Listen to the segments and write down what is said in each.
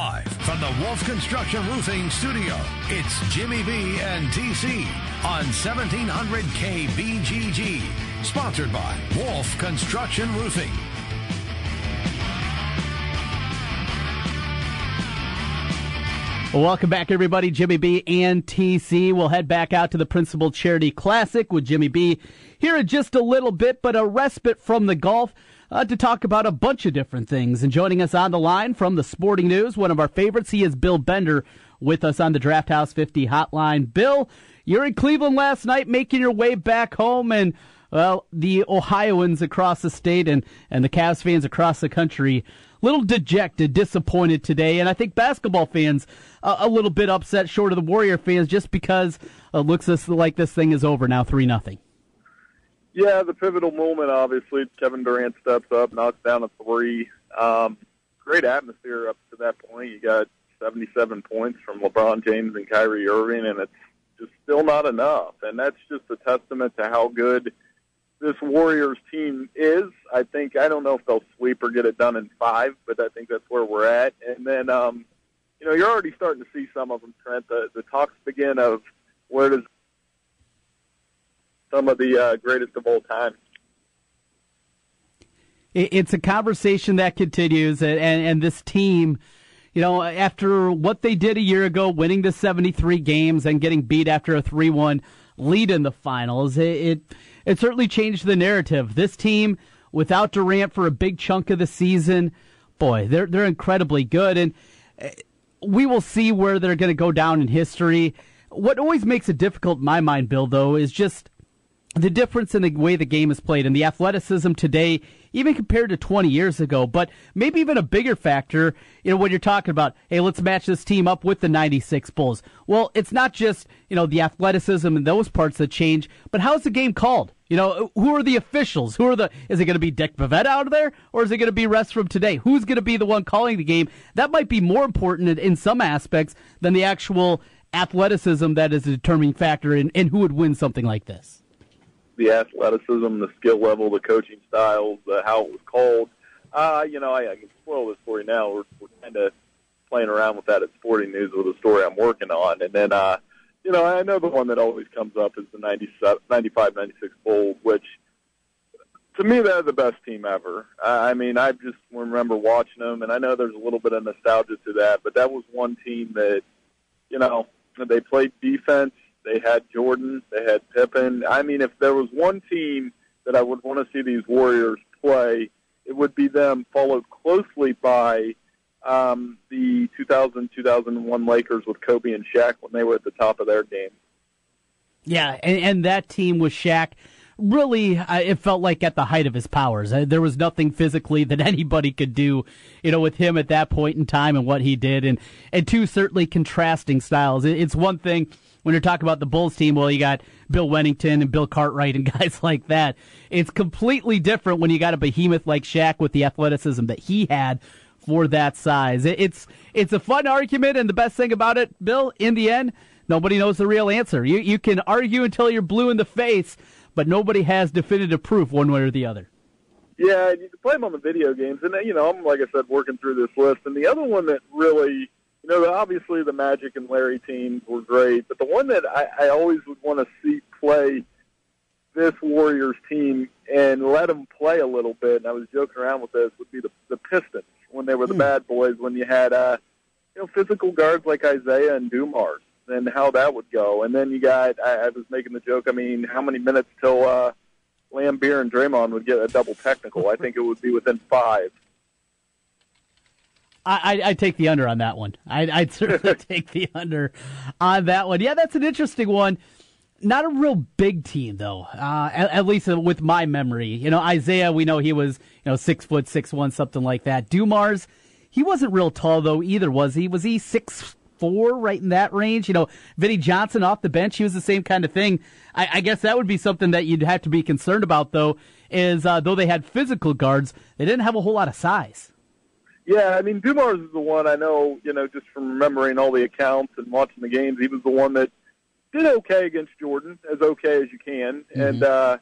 Live from the Wolf Construction Roofing Studio, it's Jimmy B and TC on 1700 KBGG. Sponsored by Wolf Construction Roofing. Welcome back, everybody. Jimmy B and TC. We'll head back out to the Principal Charity Classic with Jimmy B here in just a little bit, but a respite from the golf uh, to talk about a bunch of different things. And joining us on the line from the Sporting News, one of our favorites, he is Bill Bender with us on the Draft House 50 hotline. Bill, you're in Cleveland last night making your way back home and well, the Ohioans across the state and, and the Cavs fans across the country, a little dejected, disappointed today, and I think basketball fans uh, a little bit upset, short of the Warrior fans, just because it looks like this thing is over now, three nothing. Yeah, the pivotal moment, obviously. Kevin Durant steps up, knocks down a three. Um, great atmosphere up to that point. You got 77 points from LeBron James and Kyrie Irving, and it's just still not enough. And that's just a testament to how good this Warriors team is. I think I don't know if they'll sweep or get it done in five, but I think that's where we're at. And then, um, you know, you're already starting to see some of them, Trent. The, the talks begin of where does some of the uh, greatest of all time. It's a conversation that continues, and, and, this team, you know, after what they did a year ago, winning the 73 games and getting beat after a 3 1 lead in the finals, it, it, it certainly changed the narrative. This team, without Durant for a big chunk of the season, boy, they're, they're incredibly good. And eh, we will see where they're going to go down in history. What always makes it difficult in my mind, Bill, though, is just the difference in the way the game is played and the athleticism today, even compared to 20 years ago, but maybe even a bigger factor, you know, when you're talking about, hey, let's match this team up with the 96 Bulls. Well, it's not just, you know, the athleticism and those parts that change, but how's the game called? You know, who are the officials? Who are the, is it going to be Dick Bavetta out of there or is it going to be rest from today? Who's going to be the one calling the game? That might be more important in, in some aspects than the actual athleticism that is a determining factor in, in who would win something like this the athleticism, the skill level, the coaching styles, uh, how it was called. Uh, you know, I, I can spoil this for you now. We're, we're kind of playing around with that at Sporting News with a story I'm working on. And then, uh, you know, I know the one that always comes up is the 97, 95, 96 Bulls, which to me, they're the best team ever. I mean, I just remember watching them, and I know there's a little bit of nostalgia to that, but that was one team that, you know, they played defense they had Jordan. They had Pippen. I mean, if there was one team that I would want to see these Warriors play, it would be them, followed closely by um, the 2000-2001 Lakers with Kobe and Shaq when they were at the top of their game. Yeah, and, and that team with Shaq really, uh, it felt like at the height of his powers. Uh, there was nothing physically that anybody could do, you know, with him at that point in time and what he did, and and two certainly contrasting styles. It, it's one thing when you're talking about the Bulls team, well, you got Bill Wennington and Bill Cartwright and guys like that. It's completely different when you got a behemoth like Shaq with the athleticism that he had for that size. It's it's a fun argument, and the best thing about it, Bill, in the end, nobody knows the real answer. You you can argue until you're blue in the face, but nobody has definitive proof one way or the other. Yeah, you can play them on the video games, and you know, I'm like I said, working through this list, and the other one that really you know, obviously the Magic and Larry teams were great, but the one that I, I always would want to see play this Warriors team and let them play a little bit, and I was joking around with this, would be the, the Pistons when they were the mm. bad boys, when you had, uh, you know, physical guards like Isiah and Dumars, and how that would go. And then you got, I, I was making the joke, I mean, how many minutes till uh, Laimbeer and Draymond would get a double technical? I think it would be within five. I, I take the under on that one. I, I'd certainly take the under on that one. Yeah, that's an interesting one. Not a real big team though, uh, at, at, least with my memory. You know, Isiah, we know he was you know six foot six one, something like that. Dumars, he wasn't real tall though either, was he? Was he six four, right in that range? You know, Vinnie Johnson off the bench, he was the same kind of thing. I, I guess that would be something that you'd have to be concerned about though, is uh, though they had physical guards, they didn't have a whole lot of size. Yeah, I mean, Dumars is the one I know, you know, just from remembering all the accounts and watching the games. He was the one that did okay against Jordan, as okay as you can. Mm-hmm. And, uh,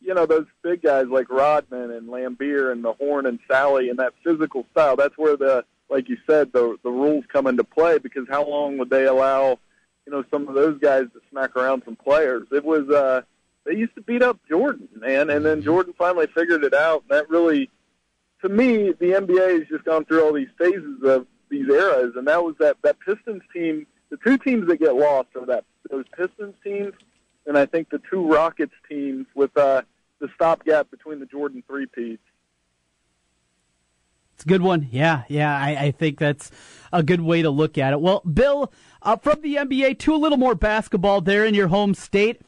you know, those big guys like Rodman and Laimbeer and Mahorn and Salley and that physical style, that's where the like you said, the the rules come into play because how long would they allow, you know, some of those guys to smack around some players? It was uh, they used to beat up Jordan, man, and then Jordan finally figured it out. And that really, to me, the NBA has just gone through all these phases of these eras, and that was that that Pistons team. The two teams that get lost are that those Pistons teams, and I think the two Rockets teams with uh, the stopgap between the Jordan three peats. It's a good one. Yeah, yeah. I, I, think that's a good way to look at it. Well, Bill, uh, from the NBA to a little more basketball there in your home state.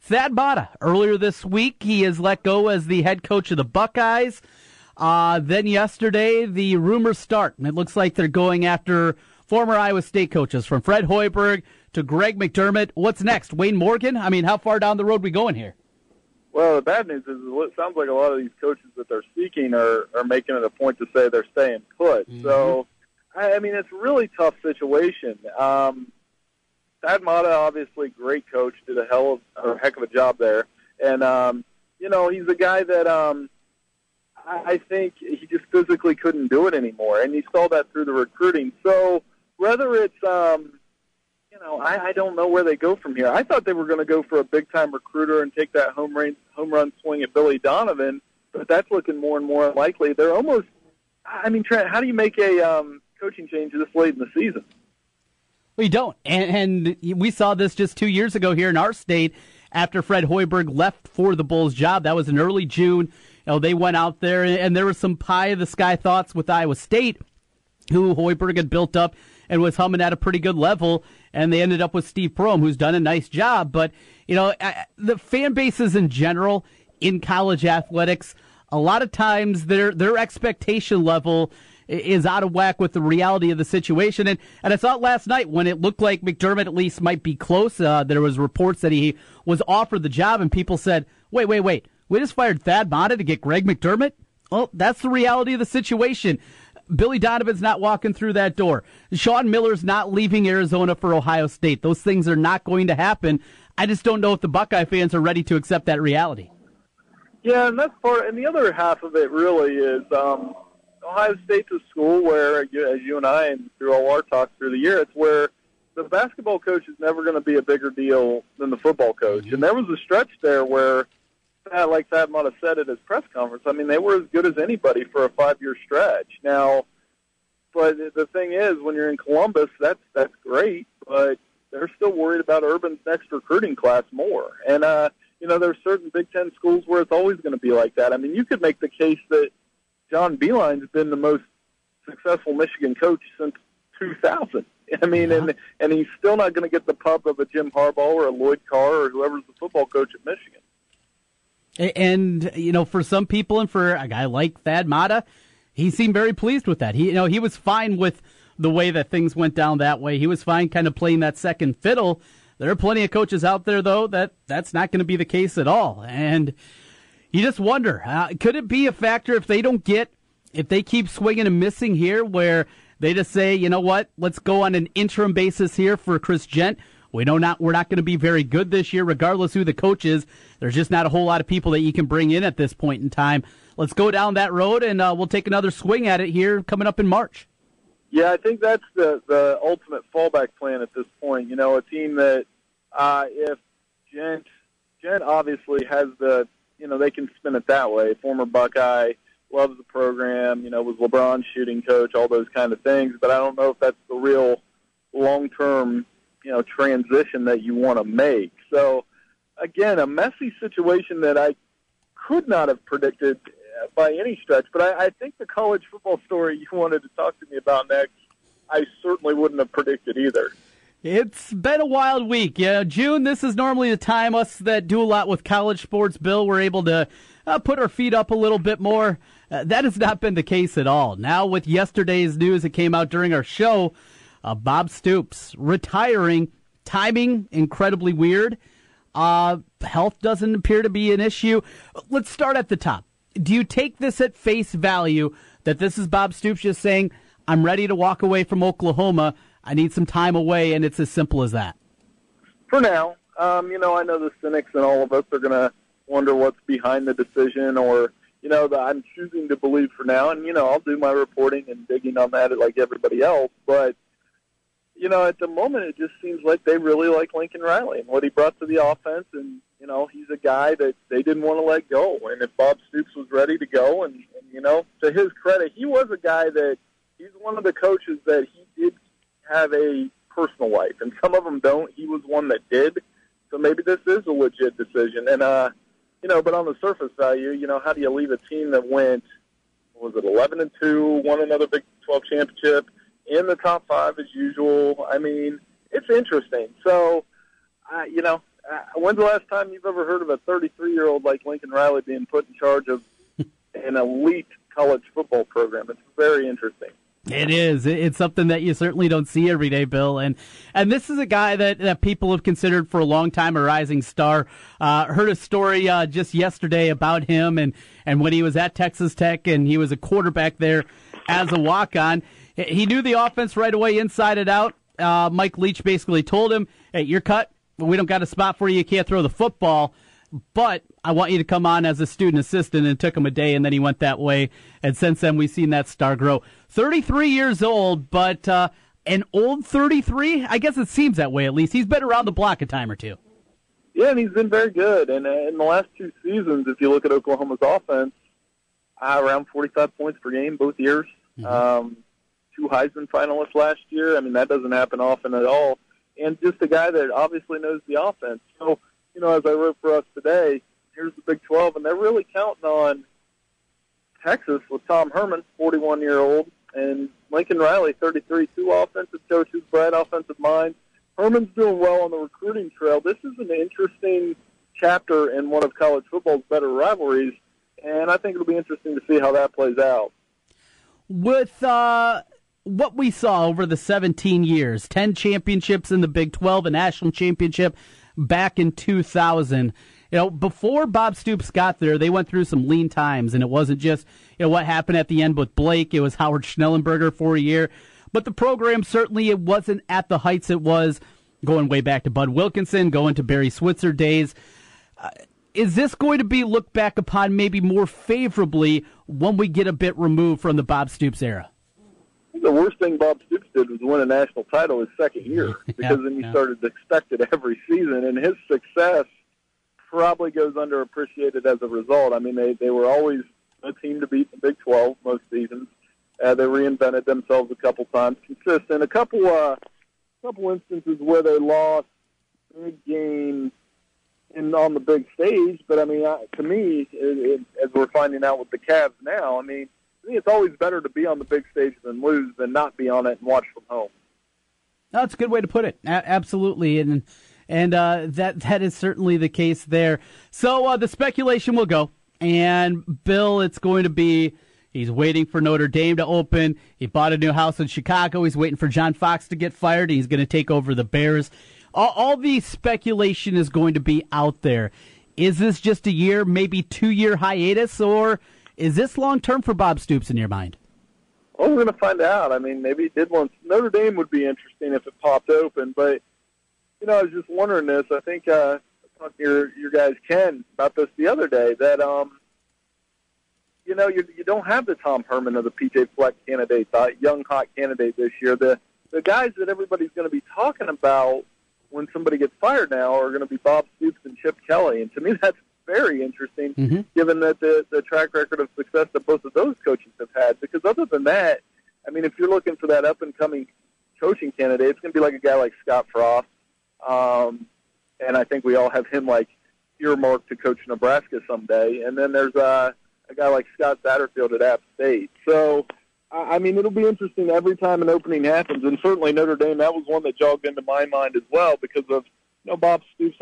Thad Matta, earlier this week, he is let go as the head coach of the Buckeyes. Uh, then yesterday, the rumors start, and it looks like they're going after former Iowa State coaches from Fred Hoiberg to Greg McDermott. What's next? Wayne Morgan? I mean, how far down the road we going here? Well, the bad news is it sounds like a lot of these coaches that they're seeking are, are making it a point to say they're staying put. Mm-hmm. So, I, I mean, it's a really tough situation. Um, Thad Matta, obviously great coach, did a hell of a heck of a job there, and um, you know he's a guy that um, I, think he just physically couldn't do it anymore, and you saw that through the recruiting. So whether it's um, you know, I, I don't know where they go from here. I thought they were going to go for a big time recruiter and take that home run home run swing at Billy Donovan, but that's looking more and more unlikely. They're almost. I mean, Trent, how do you make a um, coaching change this late in the season? We don't, and, and we saw this just two years ago here in our state after Fred Hoiberg left for the Bulls job. That was in early June. Know, they went out there, and there was some pie of the sky thoughts with Iowa State, who Hoiberg had built up and was humming at a pretty good level. And they ended up with Steve Prohm, who's done a nice job. But, you know, the fan bases in general in college athletics, a lot of times their, their expectation level is out of whack with the reality of the situation. And, and I saw last night when it looked like McDermott at least might be close. Uh, there was reports that he was offered the job and people said, wait, wait, wait. We just fired Thad Matta to get Greg McDermott? Well, that's the reality of the situation. Billy Donovan's not walking through that door. Sean Miller's not leaving Arizona for Ohio State. Those things are not going to happen. I just don't know if the Buckeye fans are ready to accept that reality. Yeah, and that's part. And the other half of it really is um, Ohio State's a school where, as you and I, and through all our talks through the year, it's where the basketball coach is never going to be a bigger deal than the football coach. Mm-hmm. And there was a stretch there where like Thad Matta said at his press conference, I mean, they were as good as anybody for a five-year stretch. Now, but the thing is, when you're in Columbus, that's that's great, but they're still worried about Urban's next recruiting class more. And uh, you know, there's certain Big Ten schools where it's always going to be like that. I mean, you could make the case that John Beilein's been the most successful Michigan coach since 2000. I mean, and and he's still not going to get the pub of a Jim Harbaugh or a Lloyd Carr or whoever's the football coach at Michigan. And you know, for some people, and for a guy like Thad Matta, he seemed very pleased with that. He, you know, he was fine with the way that things went down that way. He was fine, kind of playing that second fiddle. There are plenty of coaches out there, though, that that's not going to be the case at all. And you just wonder, uh, could it be a factor if they don't get, if they keep swinging and missing here, where they just say, you know what, let's go on an interim basis here for Chris Jent we know not we're not going to be very good this year, regardless who the coach is. There's just not a whole lot of people that you can bring in at this point in time. Let's go down that road, and uh, we'll take another swing at it here coming up in March. Yeah, I think that's the the ultimate fallback plan at this point. You know, a team that uh, if Jent Jent obviously has the you know they can spin it that way. Former Buckeye loves the program. You know, was LeBron's shooting coach, all those kind of things. But I don't know if that's the real long term you know transition that you want to make. So again, a messy situation that I could not have predicted by any stretch. But I, I think the college football story you wanted to talk to me about next, I certainly wouldn't have predicted either. It's been a wild week. Yeah, June. This is normally the time us that do a lot with college sports. Bill, we're able to uh, put our feet up a little bit more. Uh, that has not been the case at all. Now, with yesterday's news that came out during our show, uh, Bob Stoops retiring. Timing incredibly weird. Uh, health doesn't appear to be an issue. Let's start at the top. Do you take this at face value that this is Bob Stoops just saying, I'm ready to walk away from Oklahoma. I need some time away, and it's as simple as that? For now. Um, you know, I know the cynics and all of us are going to wonder what's behind the decision or, you know, that I'm choosing to believe for now. And, you know, I'll do my reporting and digging on that like everybody else. But, you know, at the moment, it just seems like they really like Lincoln Riley and what he brought to the offense. And, you know, he's a guy that they didn't want to let go. And if Bob Stoops was ready to go, and, and you know, to his credit, he was a guy that he's one of the coaches that he did have a personal life, and some of them don't. He was one that did. So maybe this is a legit decision. And, uh, you know, but on the surface value, you know, how do you leave a team that went, was it 11 and 2, won another Big 12 championship in the top five as usual? I mean, it's interesting. So, uh, you know, uh, when's the last time you've ever heard of a 33 year old like Lincoln Riley being put in charge of an elite college football program? It's very interesting. It is. It's something that you certainly don't see every day, Bill. And and this is a guy that, that people have considered for a long time a rising star. Uh, heard a story uh, just yesterday about him and, and when he was at Texas Tech and he was a quarterback there as a walk on. He knew the offense right away, inside and out. Uh, Mike Leach basically told him, "Hey, you're cut. We don't got a spot for you. You can't throw the football." but I want you to come on as a student assistant. And it took him a day, and then he went that way. And since then, we've seen that star grow. 33 years old, but uh, an old 33? I guess it seems that way, at least. He's been around the block a time or two. Yeah, and he's been very good. And uh, in the last two seasons, if you look at Oklahoma's offense, uh, around 45 points per game both years. Mm-hmm. Um, two Heisman finalists last year. I mean, that doesn't happen often at all. And just a guy that obviously knows the offense. So you know, as I wrote for us today, here's the Big 12, and they're really counting on Texas with Tom Herman, 41 year old, and Lincoln Riley, 33, two offensive coaches, bright offensive minds. Herman's doing well on the recruiting trail. This is an interesting chapter in one of college football's better rivalries, and I think it'll be interesting to see how that plays out. With uh, what we saw over the 17 years 10 championships in the Big 12, a national championship, back in 2000. You know, before Bob Stoops got there, they went through some lean times, and it wasn't just you know what happened at the end with Blake. It was Howard Schnellenberger for a year, but the program certainly it wasn't at the heights it was going way back to Bud Wilkinson, going to Barry Switzer days. Uh, is this going to be looked back upon maybe more favorably when we get a bit removed from the Bob Stoops era? The worst thing Bob Stoops did was win a national title his second year because yeah, then you yeah. started to expect it every season, and his success probably goes underappreciated as a result. I mean, they they were always a team to beat the Big 12 most seasons. Uh, they reinvented themselves a couple times, consistent. A couple uh, couple instances where they lost big games in on the big stage, but I mean, uh, to me, it, it, as we're finding out with the Cavs now, I mean it's always better to be on the big stage than lose than not be on it and watch from home. That's a good way to put it. A- absolutely, and and uh, that that is certainly the case there. So uh, the speculation will go, and Bill, it's going to be. He's waiting for Notre Dame to open. He bought a new house in Chicago. He's waiting for John Fox to get fired. He's going to take over the Bears. All, all the speculation is going to be out there. Is this just a year, maybe two year hiatus, or is this long term for Bob Stoops in your mind? Well, we're going to find out. I mean, maybe he did once. Notre Dame would be interesting if it popped open, but you know, I was just wondering this. I think uh, I talked to your your guys Ken about this the other day that um, you know, you you don't have the Tom Herman of the PJ Fleck candidate, the young hot candidate this year. The the guys that everybody's going to be talking about when somebody gets fired now are going to be Bob Stoops and Chip Kelly, and to me, that's very interesting, mm-hmm. given that the the track record of success that both of those coaches have had. Because other than that, I mean, if you're looking for that up and coming coaching candidate, it's going to be like a guy like Scott Frost, um, and I think we all have him like earmarked to coach Nebraska someday. And then there's uh, a guy like Scott Satterfield at App State. So. I mean, it'll be interesting every time an opening happens, and certainly Notre Dame. That was one that jogged into my mind as well because of you know Bob Stoops'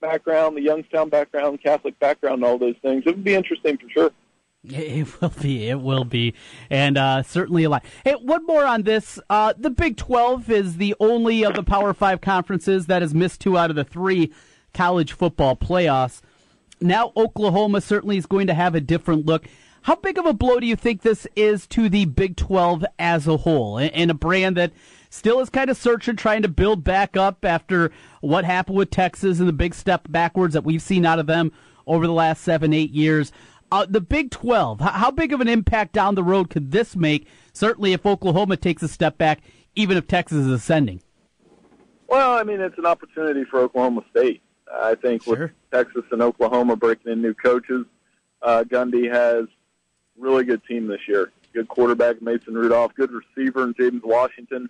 background, the Youngstown background, Catholic background, all those things. It would be interesting for sure. It will be. It will be, and uh, certainly a lot. Hey, one more on this. Uh, the Big Twelve is the only of the Power Five conferences that has missed two out of the three college football playoffs. Now Oklahoma certainly is going to have a different look. How big of a blow do you think this is to the Big 12 as a whole, and a brand that still is kind of searching, trying to build back up after what happened with Texas and the big step backwards that we've seen out of them over the last seven, eight years. Uh, the Big 12, how big of an impact down the road could this make? Certainly, if Oklahoma takes a step back, even if Texas is ascending. Well, I mean, it's an opportunity for Oklahoma State. I think sure. with Texas and Oklahoma breaking in new coaches, uh, Gundy has really good team this year. Good quarterback Mason Rudolph, good receiver James Washington.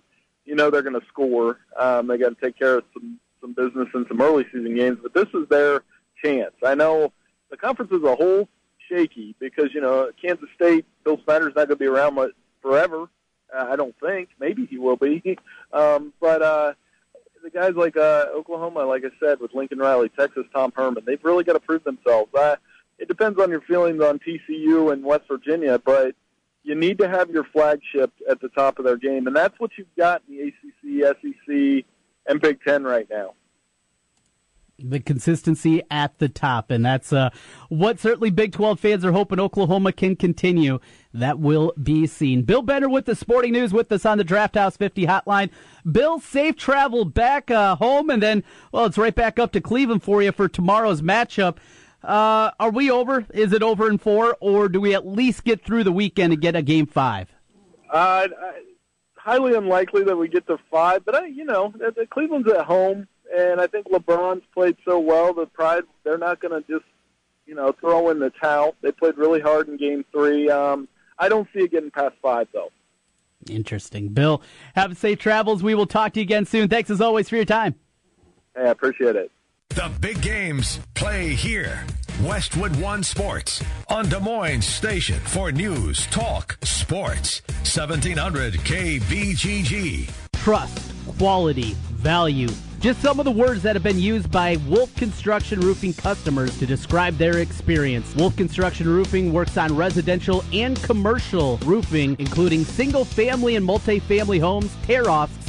You know they're going to score. Um, they got to take care of some some business in some early season games, but this is their chance. I know the conference as a whole shaky because you know Kansas State, Bill Snyder's not going to be around forever. Uh, I don't think. Maybe he will be, um, but uh, the guys like uh, Oklahoma, like I said, with Lincoln Riley, Texas, Tom Herman, they've really got to prove themselves. Uh, it depends on your feelings on TCU and West Virginia, but you need to have your flagship at the top of their game, and that's what you've got in the ACC, SEC, and Big Ten right now the consistency at the top, and that's uh, what certainly Big 12 fans are hoping Oklahoma can continue. That will be seen. Bill Bender with the sporting news with us on the Draft House 50 hotline. Bill, safe travel back uh, home, and then, well, it's right back up to Cleveland for you for tomorrow's matchup. Uh, are we over? Is it over in four, or do we at least get through the weekend and get a game five? Uh, highly unlikely that we get to five, but I, you know, Cleveland's at home and I think LeBron's played so well that Pride they're not going to just you know throw in the towel. They played really hard in Game Three. Um, I don't see it getting past five though. Interesting, Bill. Have safe travels. We will talk to you again soon. Thanks as always for your time. Hey, I appreciate it. The big games play here. Westwood One Sports on Des Moines Station for news, talk, sports. 1700 KBGG. Trust, quality, value just some of the words that have been used by Wolf Construction Roofing customers to describe their experience. Wolf Construction Roofing works on residential and commercial roofing, including single family and multi-family homes, tear offs,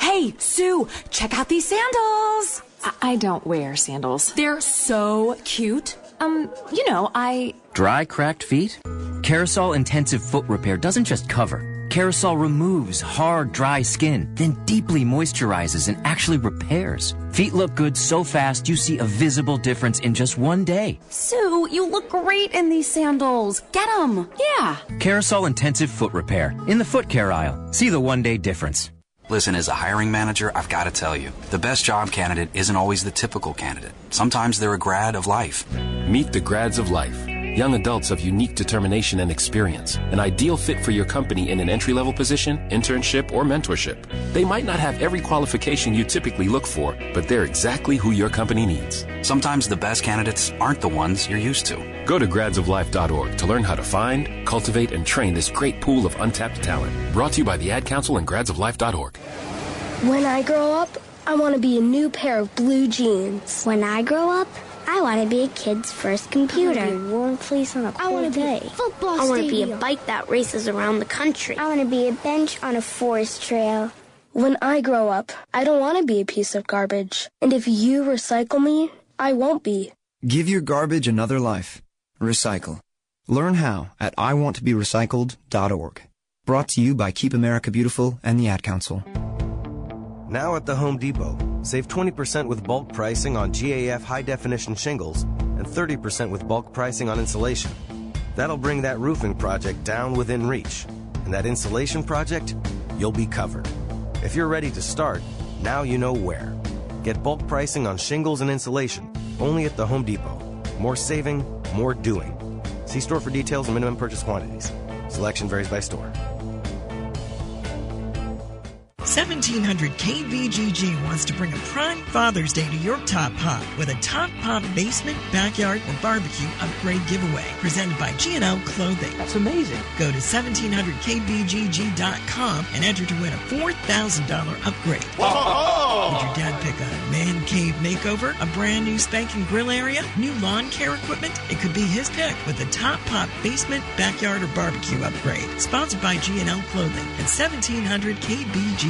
Hey, Sue, check out these sandals. I, I don't wear sandals. They're so cute. Um, you know, I. Dry, cracked feet? Carousel Intensive Foot Repair doesn't just cover. Carousel removes hard, dry skin, then deeply moisturizes and actually repairs. Feet look good so fast you see a visible difference in just one day. Sue, you look great in these sandals. Get them. Yeah. Carousel Intensive Foot Repair in the foot care aisle. See the one day difference. Listen, as a hiring manager, I've got to tell you, the best job candidate isn't always the typical candidate. Sometimes they're a grad of life. Meet the grads of life. Young adults of unique determination and experience. An ideal fit for your company in an entry level position, internship, or mentorship. They might not have every qualification you typically look for, but they're exactly who your company needs. Sometimes the best candidates aren't the ones you're used to. Go to gradsoflife.org to learn how to find, cultivate, and train this great pool of untapped talent. Brought to you by the Ad Council and gradsoflife.org. When I grow up, I want to be a new pair of blue jeans. When I grow up, I want to be a kid's first computer. I want to be a warm place on a cold I want to day. Be football I want to be a bike that races around the country. I want to be a bench on a forest trail. When I grow up, I don't want to be a piece of garbage. And if you recycle me, I won't be. Give your garbage another life. Recycle. Learn how at iwanttoberecycled.org. Brought to you by Keep America Beautiful and the Ad Council. Now at the Home Depot, save 20% with bulk pricing on GAF high definition shingles and 30% with bulk pricing on insulation. That'll bring that roofing project down within reach. And that insulation project, you'll be covered. If you're ready to start, now you know where. Get bulk pricing on shingles and insulation only at the Home Depot. More saving, more doing. See store for details and minimum purchase quantities. Selection varies by store. 1700 KBGG wants to bring a prime Father's Day to your Top Pop with a Top Pop basement, backyard, or barbecue upgrade giveaway presented by G&L Clothing. That's amazing. Go to 1700kbgg.com and enter to win a $4,000 upgrade. Whoa! go! Would your dad pick a man cave makeover, a brand new spanking grill area, new lawn care equipment? It could be his pick with the Top Pop Basement, Backyard, or Barbecue upgrade. Sponsored by G&L Clothing at 1700 KBGG.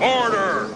Order!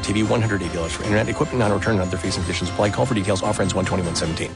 TV, $180 for internet, equipment non-return and other fees and conditions apply. Call for details. Offer ends 12117.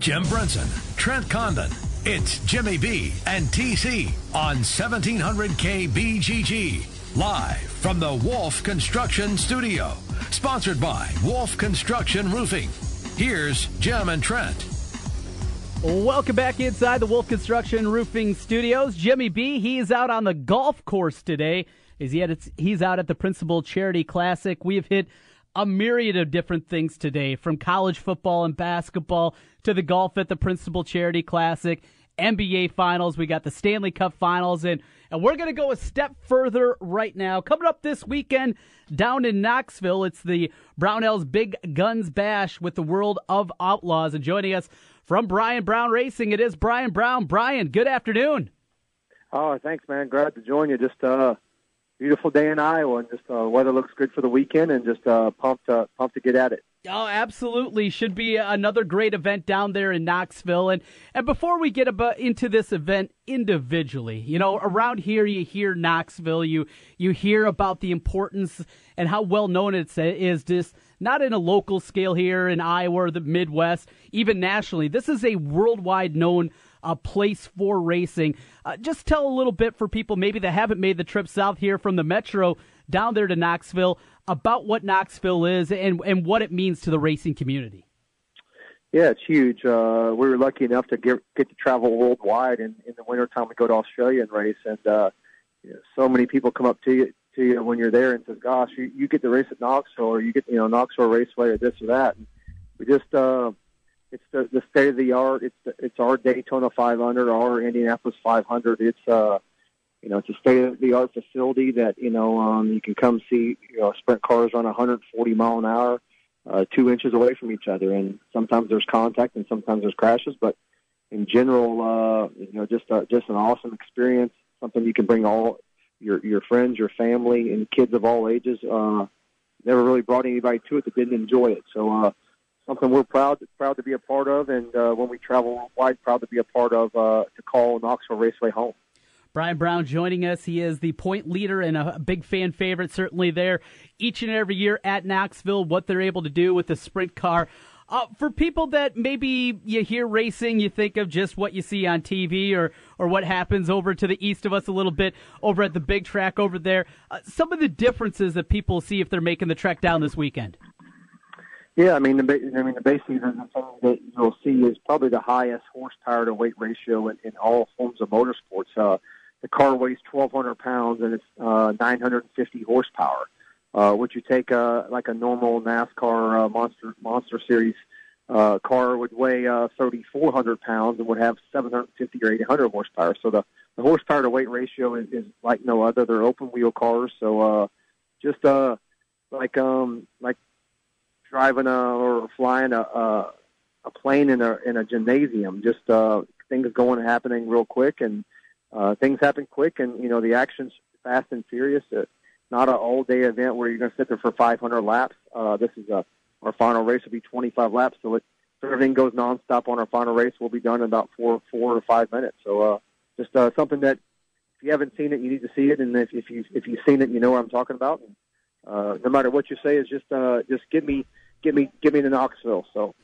Jim Brenson, Trent Condon. It's Jimmy B and TC on 1700 KBGG. Live from the Wolf Construction Studio. Sponsored by Wolf Construction Roofing. Here's Jim and Trent. Welcome back inside the Wolf Construction Roofing Studios. Jimmy B, he is out on the golf course today. Is he at he's out at the Principal Charity Classic. We have hit a myriad of different things today, from college football and basketball to the golf at the Principal Charity Classic, NBA Finals. We got the Stanley Cup Finals, and and we're going to go a step further right now. Coming up this weekend down in Knoxville, it's the Brownells Big Guns Bash with the World of Outlaws, and joining us from Brian Brown Racing, it is Brian Brown. Brian, good afternoon. Oh, thanks, man. Glad to join you. Just uh, beautiful day in Iowa, and just uh, weather looks good for the weekend, and just uh, pumped uh, pumped to get at it. Oh, absolutely! Should be another great event down there in Knoxville. And and before we get about into this event individually, you know, around here you hear Knoxville, you you hear about the importance and how well known it is. Just not in a local scale here in Iowa or the Midwest, even nationally. This is a worldwide known a place for racing. Uh, just tell a little bit for people maybe that haven't made the trip south here from the metro down there to Knoxville about what Knoxville is and, and what it means to the racing community. Yeah, it's huge. Uh, we were lucky enough to get get to travel worldwide, and in the wintertime we go to Australia and race, and uh, you know, so many people come up to you to you when you're there and says, "Gosh, you, you get to race at Knoxville, or you get you know Knoxville Raceway, or this or that." And we just uh, it's the, the state of the art. It's the, it's our Daytona 500, our Indianapolis 500. It's uh, you know, it's a state of the art facility that you know um, you can come see. You know, sprint cars run 140 mile an hour, uh, two inches away from each other, and sometimes there's contact and sometimes there's crashes. But in general, uh, you know, just uh, just an awesome experience. Something you can bring all your your friends, your family, and kids of all ages. Uh, never really brought anybody to it that didn't enjoy it. So. Uh, something we're proud proud to be a part of, and uh, when we travel worldwide, proud to be a part of uh, to call Knoxville Raceway home. Brian Brown joining us. He is the point leader and a big fan favorite, certainly there each and every year at Knoxville. What they're able to do with the sprint car. Uh, for people that maybe you hear racing, you think of just what you see on TV or, or what happens over to the east of us a little bit over at the big track over there. Uh, some of the differences that people see if they're making the trek down this weekend. Yeah, I mean, the I mean the basic thing that you'll see is probably the highest horsepower to weight ratio in, in all forms of motorsports. Uh, the car weighs 1,200 pounds and it's uh, 950 horsepower. Uh, would you take a like a normal NASCAR uh, monster monster series uh, car would weigh uh, 3,400 pounds and would have 750 or 800 horsepower. So the, the horsepower to weight ratio is, is like no other. They're open wheel cars, so uh, just uh, like um, like driving a, or flying a, a a plane in a in a gymnasium. Just uh, things going happening real quick, and uh, things happen quick, and you know the action's fast and furious. Uh, not an all day event where you're going to sit there for 500 laps. Uh, this is a our final race will be 25 laps, so it, if everything goes nonstop on our final race, we'll be done in about four four or five minutes. So uh, just uh, something that if you haven't seen it, you need to see it, and if, if you if you've seen it, you know what I'm talking about. And, uh, no matter what you say, is just uh, just give me give me give me the Knoxville. So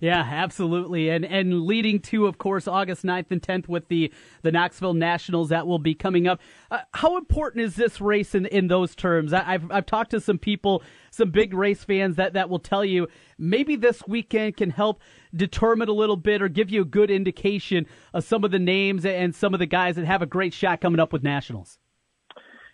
yeah, absolutely. And and leading to, of course, August 9th and 10th with the, the Knoxville Nationals that will be coming up. Uh, how important is this race in, in those terms? I, have I've talked to some people, some big race fans that, that will tell you maybe this weekend can help determine a little bit or give you a good indication of some of the names and some of the guys that have a great shot coming up with Nationals.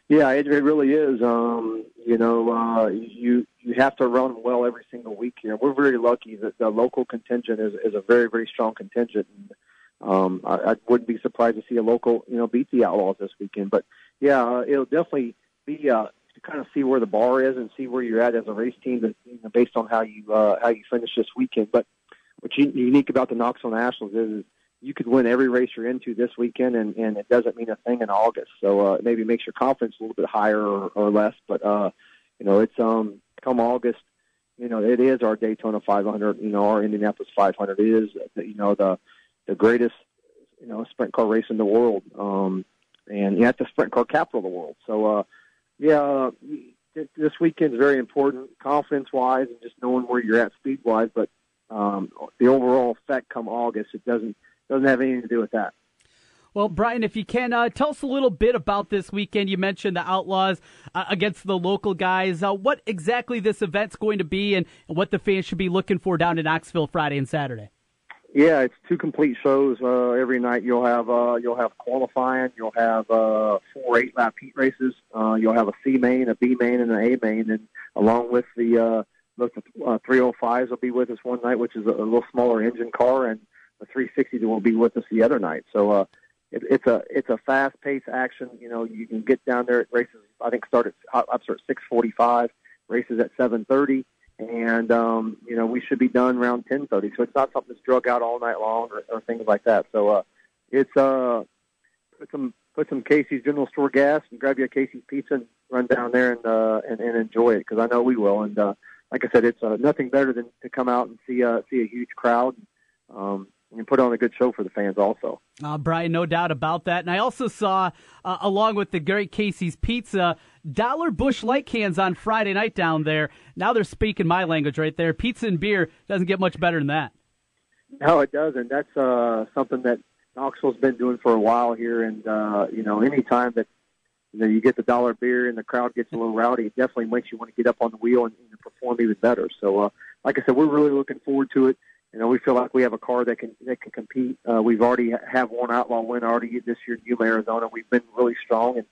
Yeah, it, it really is. Um, you know, uh, you you have to run well every single week here. We're very lucky that the local contingent is, is a very very strong contingent. And, um, I, I wouldn't be surprised to see a local you know beat the Outlaws this weekend. But yeah, uh, it'll definitely be uh, to kind of see where the bar is and see where you're at as a race team, that, you know, based on how you uh, how you finish this weekend. But what's unique about the Knoxville Nationals is, is you could win every race you're into this weekend, and, and it doesn't mean a thing in August. So uh, maybe makes your confidence a little bit higher or, or less. But uh, you know, it's um come August, you know, it is our Daytona 500. You know, our Indianapolis 500 is you know the the greatest you know sprint car race in the world, um, and yeah, it's the sprint car capital of the world. So uh, yeah. Uh, this weekend is very important, confidence wise, and just knowing where you're at speed wise. But um, the overall effect come August, it doesn't doesn't have anything to do with that. Well, Brian, if you can uh, tell us a little bit about this weekend. You mentioned the Outlaws uh, against the local guys. Uh, what exactly this event's going to be, and, and, what the fans should be looking for down in Knoxville Friday and Saturday. Yeah, it's two complete shows uh, every night. You'll have uh, you'll have qualifying. You'll have uh, four eight lap heat races. you'll have a C main, a B main, and an A main, and along with the the 305s will be with us one night, which is a, a little smaller engine car, and the 360 will be with us the other night. So uh, it, it's a it's a fast paced action. You know, you can get down there at races. I think start at start at 6:45, races at 7:30, and um, you know we should be done around 10:30. So it's not something that's drug out all night long or, or things like that. So uh, it's uh put some put some Casey's General Store gas and grab you a Casey's pizza and run down there and uh, and, and enjoy it because I know we will. And uh, like I said, it's uh, nothing better than to come out and see uh, see a huge crowd. Um, and put on a good show for the fans also. Uh, Brian, no doubt about that. And I also saw, uh, along with the great Casey's Pizza, Dollar Busch Light cans on Friday night down there. Now they're speaking my language right there. Pizza and beer doesn't get much better than that. No, it doesn't. That's uh, something that Knoxville's been doing for a while here. And, uh, you know, anytime that you know, you get the dollar beer and the crowd gets a little rowdy, it definitely makes you want to get up on the wheel and, and perform even better. So, uh, like I said, we're really looking forward to it you know, we feel like we have a car that can that can compete. Uh, we've already have one outlaw win already this year in Yuma, Arizona. We've been really strong, and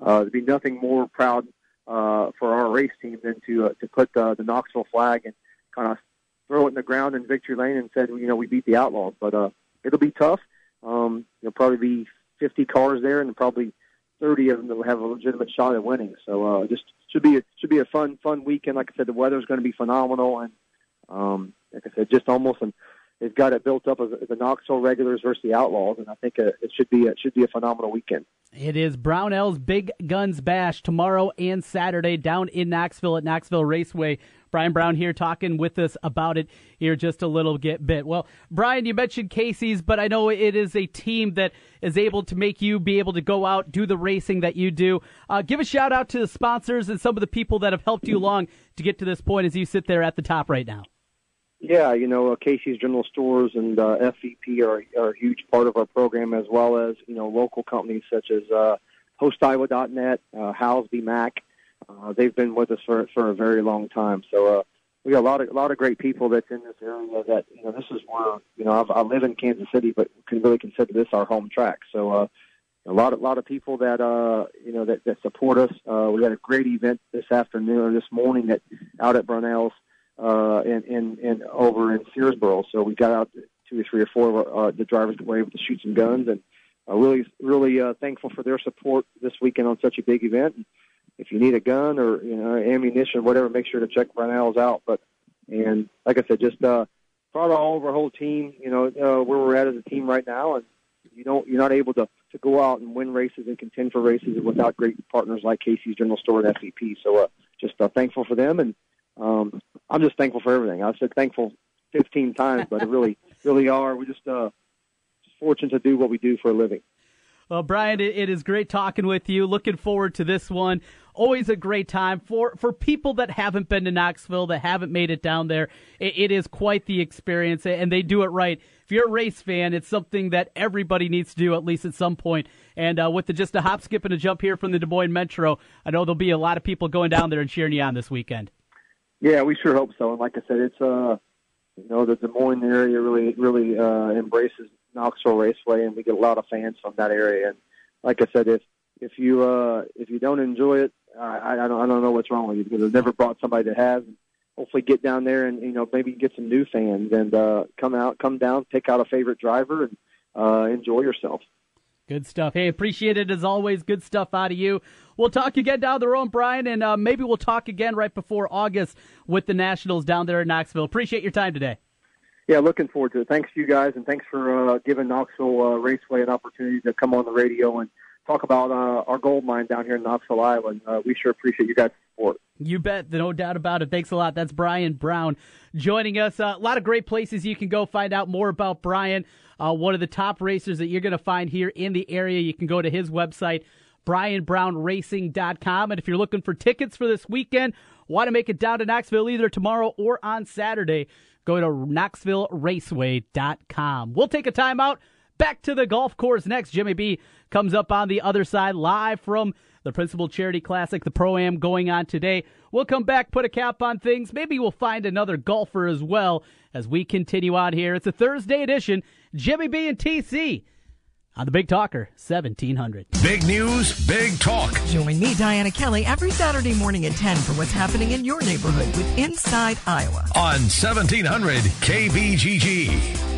uh, there'd be nothing more proud uh, for our race team than to uh, to put uh, the Knoxville flag and kind of throw it in the ground in victory lane and said, you know, we beat the Outlaws. But uh, it'll be tough. Um, there'll probably be 50 cars there, and probably 30 of them that will have a legitimate shot at winning. So uh, just should be a, should be a fun fun weekend. Like I said, the weather's going to be phenomenal, and um, like I said, just almost an they've got it built up as the Knoxville regulars versus the Outlaws, and I think it should be it should be a phenomenal weekend. It is Brownells Big Guns Bash tomorrow and Saturday down in Knoxville at Knoxville Raceway. Brian Brown here talking with us about it here just a little bit. Well, Brian, you mentioned Casey's, but I know it is a team that is able to make you be able to go out, do the racing that you do. Uh, give a shout out to the sponsors and some of the people that have helped you along to get to this point as you sit there at the top right now. Yeah, you know, uh, Casey's General Stores and uh, FVP are, are a huge part of our program, as well as you know local companies such as uh, HostIowa.net, uh, Housby Mack. Uh, they've been with us for for a very long time. So uh, we got a lot of a lot of great people that's in this area. That you know, this is where you know I've, I live in Kansas City, but can really consider this our home track. So uh, a lot of lot of people that uh, you know that, that support us. Uh, we had a great event this afternoon or this morning that out at Brownells uh, in, in, in over in Searsboro. So we got out two or three or four of uh, the drivers that were able to shoot some guns, and uh, really really uh, thankful for their support this weekend on such a big event. And if you need a gun or you know ammunition, whatever, make sure to check Brownells out. But and like I said, just uh, proud of all of our whole team. You know uh, where we're at as a team right now, and you don't you're not able to to go out and win races and contend for races without great partners like Casey's General Store and FVP. So uh, just uh, thankful for them and um, I'm just thankful for everything. I've said thankful 15 times, but it really, really are. We're just, uh, just fortunate to do what we do for a living. Well, Brian, it, it is great talking with you. Looking forward to this one. Always a great time for for people that haven't been to Knoxville, that haven't made it down there. it, it is quite the experience, and they do it right. If you're a race fan, it's something that everybody needs to do at least at some point. And uh, with the, just a hop, skip, and a jump here from the Des Moines Metro, I know there'll be a lot of people going down there and cheering you on this weekend. Yeah, we sure hope so. And like I said, it's uh, you know, the Des Moines area really, really uh, embraces Knoxville Raceway, and we get a lot of fans from that area. And like I said, if if you uh, if you don't enjoy it, I, I don't I don't know what's wrong with you because I've never brought somebody that has. Hopefully, get down there and you know maybe get some new fans and uh, come out, come down, pick out a favorite driver, and uh, enjoy yourself. Good stuff. Hey, appreciate it as always. Good stuff out of you. We'll talk again down the road, Brian, and uh, maybe we'll talk again right before August with the Nationals down there in Knoxville. Appreciate your time today. Yeah, looking forward to it. Thanks to you guys, and thanks for uh, giving Knoxville uh, Raceway an opportunity to come on the radio and talk about uh, our gold mine down here in Knoxville, Iowa. Uh, we sure appreciate you guys' support. You bet, no doubt about it. Thanks a lot. That's Brian Brown joining us. Uh, a lot of great places you can go find out more about Brian uh, one of the top racers that you're going to find here in the area. You can go to his website, brianbrownracing.com. And if you're looking for tickets for this weekend, want to make it down to Knoxville either tomorrow or on Saturday, go to knoxvilleraceway.com. We'll take a timeout. Back to the golf course next. Jimmy B comes up on the other side live from the Principal Charity Classic, the Pro Am going on today. We'll come back, put a cap on things. Maybe we'll find another golfer as well as we continue on here. It's a Thursday edition. Jimmy B and TC on the Big Talker 1700. Big news, big talk. Join me, Diana Kelly, every Saturday morning at 10 for what's happening in your neighborhood with Inside Iowa. On 1700 KBGG.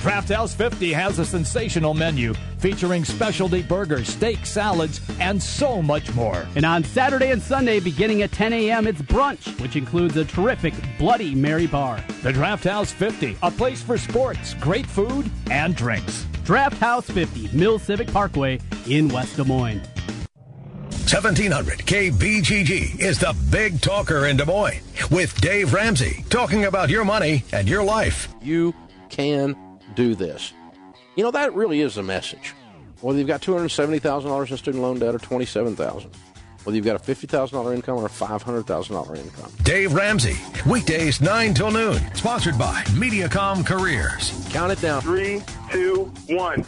Draft House 50 has a sensational menu featuring specialty burgers, steak, salads, and so much more. And on Saturday and Sunday, beginning at 10 a.m., it's brunch, which includes a terrific Bloody Mary bar. The Draft House 50, a place for sports, great food, and drinks. Draft House 50, Mill Civic Parkway in West Des Moines. 1700 KBGG is the big talker in Des Moines with Dave Ramsey talking about your money and your life. You can do this. You know, that really is a message. Whether you've got $270,000 in student loan debt or 27000 whether you've got a $50,000 income or a $500,000 income. Dave Ramsey, weekdays 9 till noon. Sponsored by Mediacom Careers. Count it down. Three, two, one.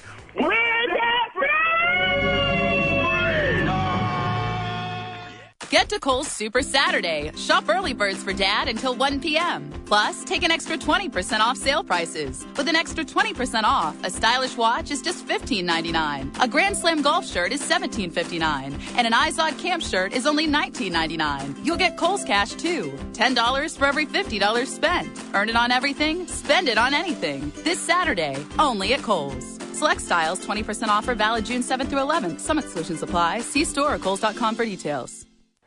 Get to Kohl's Super Saturday. Shop early birds for dad until 1 p.m. Plus, take an extra 20% off sale prices. With an extra 20% off, a stylish watch is just $15.99. A Grand Slam golf shirt is $17.59. And an Izod camp shirt is only $19.99. You'll get Kohl's cash too. $10 for every $50 spent. Earn it on everything, spend it on anything. This Saturday, only at Kohl's. Select styles 20% offer valid June 7th through 11th. Summit Solutions apply. See store or Kohl's.com for details.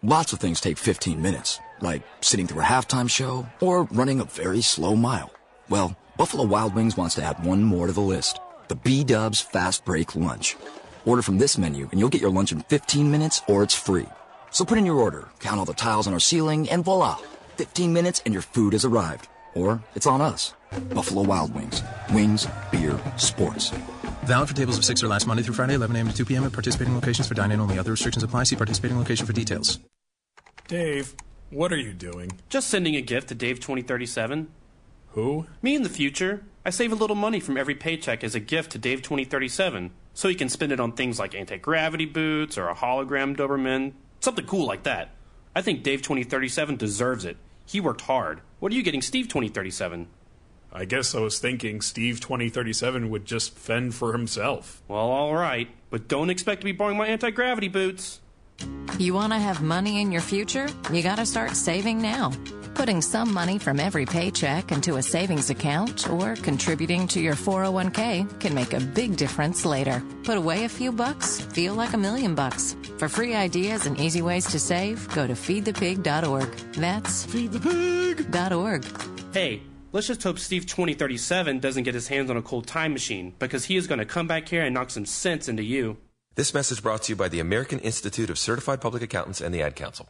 Lots of things take 15 minutes, like sitting through a halftime show or running a very slow mile. Well, Buffalo Wild Wings wants to add one more to the list the B Dubs Fast Break Lunch. Order from this menu and you'll get your lunch in 15 minutes or it's free. So put in your order, count all the tiles on our ceiling, and voila! 15 minutes and your food has arrived. Or it's on us. Buffalo Wild Wings. Wings, beer, sports. Valid for tables of six or less Monday through Friday, 11 a.m. to 2 p.m. at participating locations for dining only. Other restrictions apply. See participating location for details. Dave, what are you doing? Just sending a gift to Dave 2037. Who? Me in the future. I save a little money from every paycheck as a gift to Dave 2037, so he can spend it on things like anti gravity boots or a hologram Doberman, something cool like that. I think Dave 2037 deserves it. He worked hard. What are you getting Steve 2037? I guess I was thinking Steve 2037 would just fend for himself. Well, all right, but don't expect to be borrowing my anti gravity boots. You want to have money in your future? You got to start saving now. Putting some money from every paycheck into a savings account or contributing to your 401k can make a big difference later. Put away a few bucks, feel like a million bucks. For free ideas and easy ways to save, go to feedthepig.org. That's feedthepig.org. Hey, let's just hope Steve 2037 doesn't get his hands on a cold time machine because he is going to come back here and knock some sense into you. This message brought to you by the American Institute of Certified Public Accountants and the Ad Council.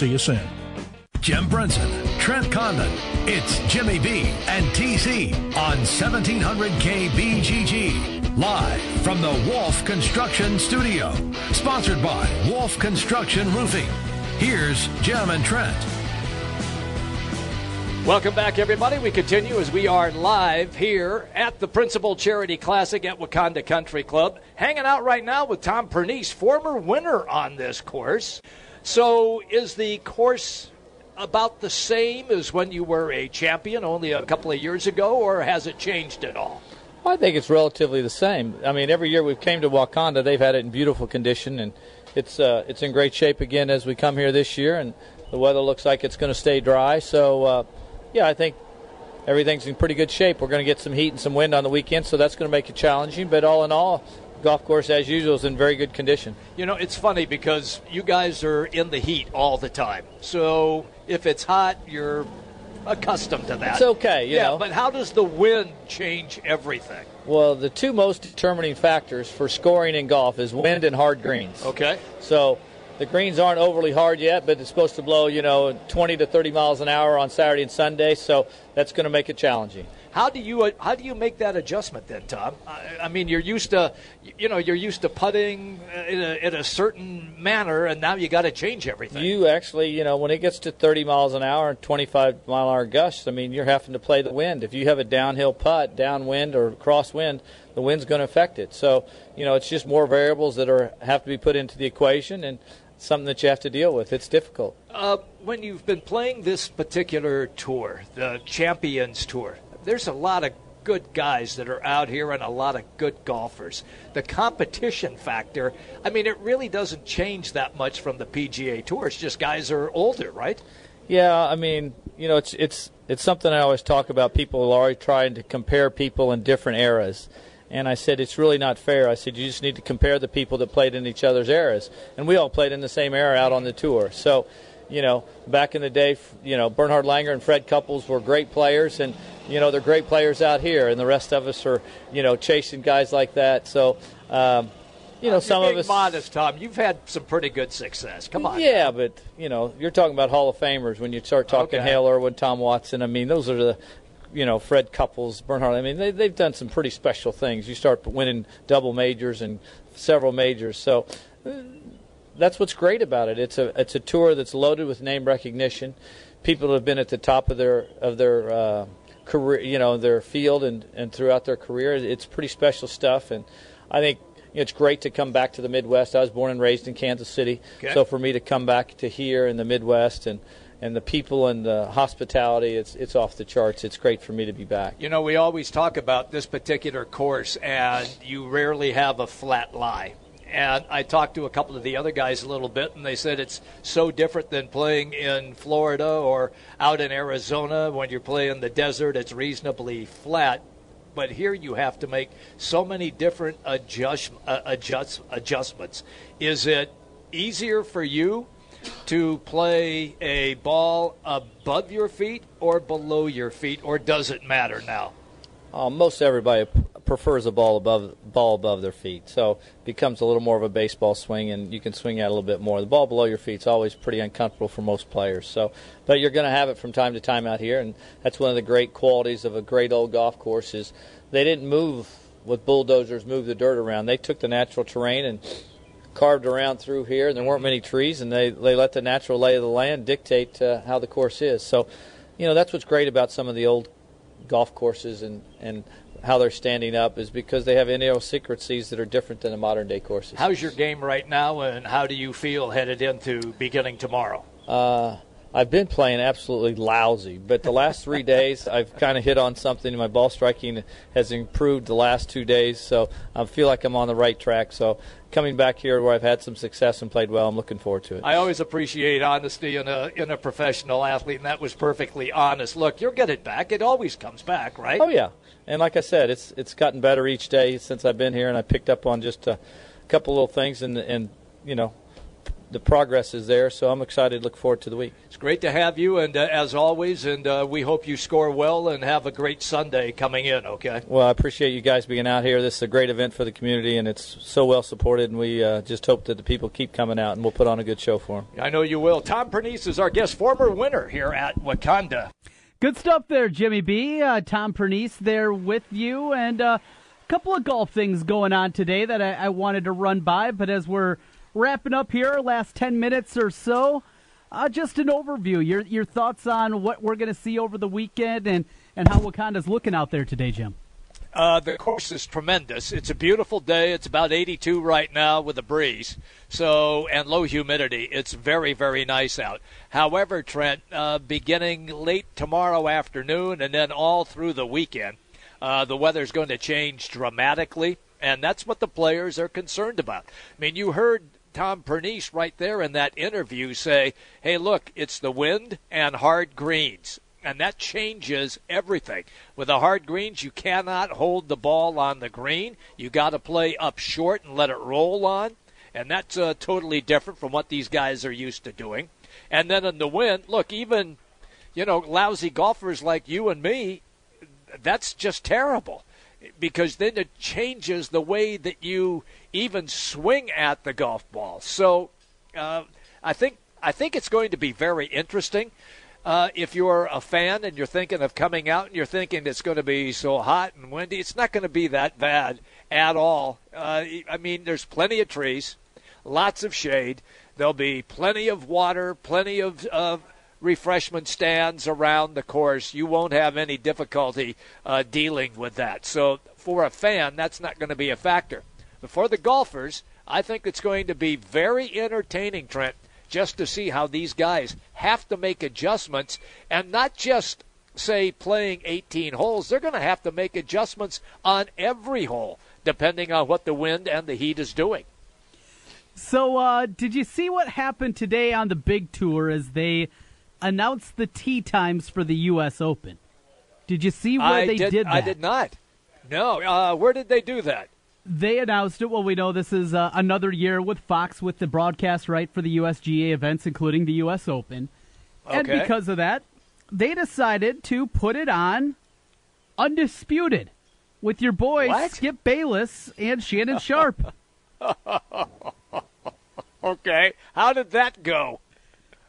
See you soon. Jim Brinson, Trent Condon. It's Jimmy B and TC on 1700 KBGG. Live from the Wolf Construction Studio. Sponsored by Wolf Construction Roofing. Here's Jim and Trent. Welcome back, everybody. We continue as we are live here at the Principal Charity Classic at Wakanda Country Club. Hanging out right now with Tom Pernice, former winner on this course. So, is the course about the same as when you were a champion only a couple of years ago, or has it changed at all? Well, I think it's relatively the same. I mean, every year we've came to Wakanda, they've had it in beautiful condition, and it's uh, it's in great shape again as we come here this year, and the weather looks like it's going to stay dry. So, uh, yeah, I think everything's in pretty good shape. We're going to get some heat and some wind on the weekend, so that's going to make it challenging. But all in all, golf course, as usual, is in very good condition. You know, it's funny because you guys are in the heat all the time. So if it's hot, you're accustomed to that. It's okay, you yeah, know. but how does the wind change everything? Well, the two most determining factors for scoring in golf is wind and hard greens. Okay. So the greens aren't overly hard yet, but it's supposed to blow, you know, 20 to 30 miles an hour on Saturday and Sunday, so that's going to make it challenging. How do you uh, how do you make that adjustment then, Tom? I, I mean, you're used to you know you're used to putting in a, in a certain manner, and now you got to change everything. You actually, you know, when it gets to 30 miles an hour and 25 mile an hour gusts, I mean, you're having to play the wind. If you have a downhill putt, downwind or crosswind, the wind's going to affect it. So, you know, it's just more variables that are have to be put into the equation and something that you have to deal with. It's difficult. Uh, when you've been playing this particular tour, the Champions Tour, there's a lot of good guys that are out here and a lot of good golfers. The competition factor, I mean, it really doesn't change that much from the PGA Tour. It's just guys are older, right? Yeah, I mean, you know, it's it's it's something I always talk about. People are always trying to compare people in different eras. And I said, it's really not fair. I said, you just need to compare the people that played in each other's eras. And we all played in the same era out on the tour. So, you know, back in the day, you know, Bernhard Langer and Fred Couples were great players, and you know they're great players out here, and the rest of us are, you know, chasing guys like that. So, um, you know, some You're of us. modest, Tom. You've had some pretty good success. Come on. Yeah, but you know, you're talking about Hall of Famers when you start talking Okay. Hale Irwin, Tom Watson. I mean, those are the, you know, Fred Couples, Bernhard. I mean, they, they've done some pretty special things. You start winning double majors and several majors, so uh, that's what's great about it. It's a it's a tour that's loaded with name recognition. People have been at the top of their of their uh, career, you know, their field and and throughout their career. It's pretty special stuff, and I think. It's great to come back to the Midwest. I was born and raised in Kansas City, Okay. so for me to come back to here in the Midwest and, and the people and the hospitality, it's it's off the charts. It's great for me to be back. You know, we always talk about this particular course, and you rarely have a flat lie. And I talked to a couple of the other guys a little bit, and they said it's so different than playing in Florida or out in Arizona. When you're playing the desert, it's reasonably flat. But here you have to make so many different adjust, uh, adjust, adjustments. Is it easier for you to play a ball above your feet or below your feet, or does it matter now? Uh, most everybody prefers a ball above ball above their feet, so it becomes a little more of a baseball swing, and you can swing out a little bit more. The ball below your feet is always pretty uncomfortable for most players. So, but you're going to have it from time to time out here, and that's one of the great qualities of a great old golf course is they didn't move with bulldozers, move the dirt around. They took the natural terrain and carved around through here, and there weren't many trees, and they, they let the natural lay of the land dictate uh, how the course is. So, you know, that's what's great about some of the old golf courses and, and how they're standing up is because they have idiosyncrasies that are different than the modern day courses. How's your game right now, and how do you feel headed into beginning tomorrow? Uh, I've been playing absolutely lousy, but the last three days I've kind of hit on something. My ball striking has improved the last two days, so I feel like I'm on the right track. So coming back here where I've had some success and played well, I'm looking forward to it. I always appreciate honesty in a in a professional athlete, and that was perfectly honest. Look, you'll get it back. It always comes back, right? Oh yeah, and like I said, it's it's gotten better each day since I've been here, and I picked up on just a couple little things, and and you know, the progress is there. So I'm excited. Look forward to the week. It's great to have you, and uh, as always, and uh, we hope you score well and have a great Sunday coming in. Okay. Well, I appreciate you guys being out here. This is a great event for the community, and it's so well supported. And we uh, just hope that the people keep coming out, and we'll put on a good show for them. I know you will. Tom Pernice is our guest, former winner here at Wakanda. Good stuff there, Jimmy B. Uh, Tom Pernice there with you, and uh, a couple of golf things going on today that I, I wanted to run by. But as we're wrapping up here, last ten minutes or so, uh, just an overview. Your your thoughts on what we're going to see over the weekend, and and how Wakanda's looking out there today, Jim. Uh, the course is tremendous. It's a beautiful day. It's about 82 right now with a breeze, so and low humidity. It's very very nice out. However, Trent, uh, beginning late tomorrow afternoon and then all through the weekend, uh, the weather's going to change dramatically, and that's what the players are concerned about. I mean, you heard Tom Pernice right there in that interview say, "Hey, look, it's the wind and hard greens." and that changes everything. With the hard greens, you cannot hold the ball on the green. You got to play up short and let it roll on, and that's uh, totally different from what these guys are used to doing. And then in the wind, look, even you know lousy golfers like you and me, that's just terrible because then it changes the way that you even swing at the golf ball. So uh, I think I think it's going to be very interesting. Uh, if you're a fan and you're thinking of coming out and you're thinking it's going to be so hot and windy, it's not going to be that bad at all. Uh, I mean, there's plenty of trees, lots of shade. There'll be plenty of water, plenty of refreshment stands around the course. You won't have any difficulty uh, dealing with that. So, for a fan, that's not going to be a factor. But for the golfers, I think it's going to be very entertaining, Trent, just to see how these guys have to make adjustments and not just say playing 18 holes. They're going to have to make adjustments on every hole, depending on what the wind and the heat is doing. So, uh, did you see what happened today on the big tour as they announced the tee times for the U.S. Open? Did you see where I they did, did that? I did not. No. Uh, where did they do that? They announced it. Well, we know this is uh, another year with Fox with the broadcast right for the USGA events, including the U.S. Open. Okay. And because of that, they decided to put it on undisputed with your boys What? Skip Bayless and Shannon Sharpe. okay, how did that go?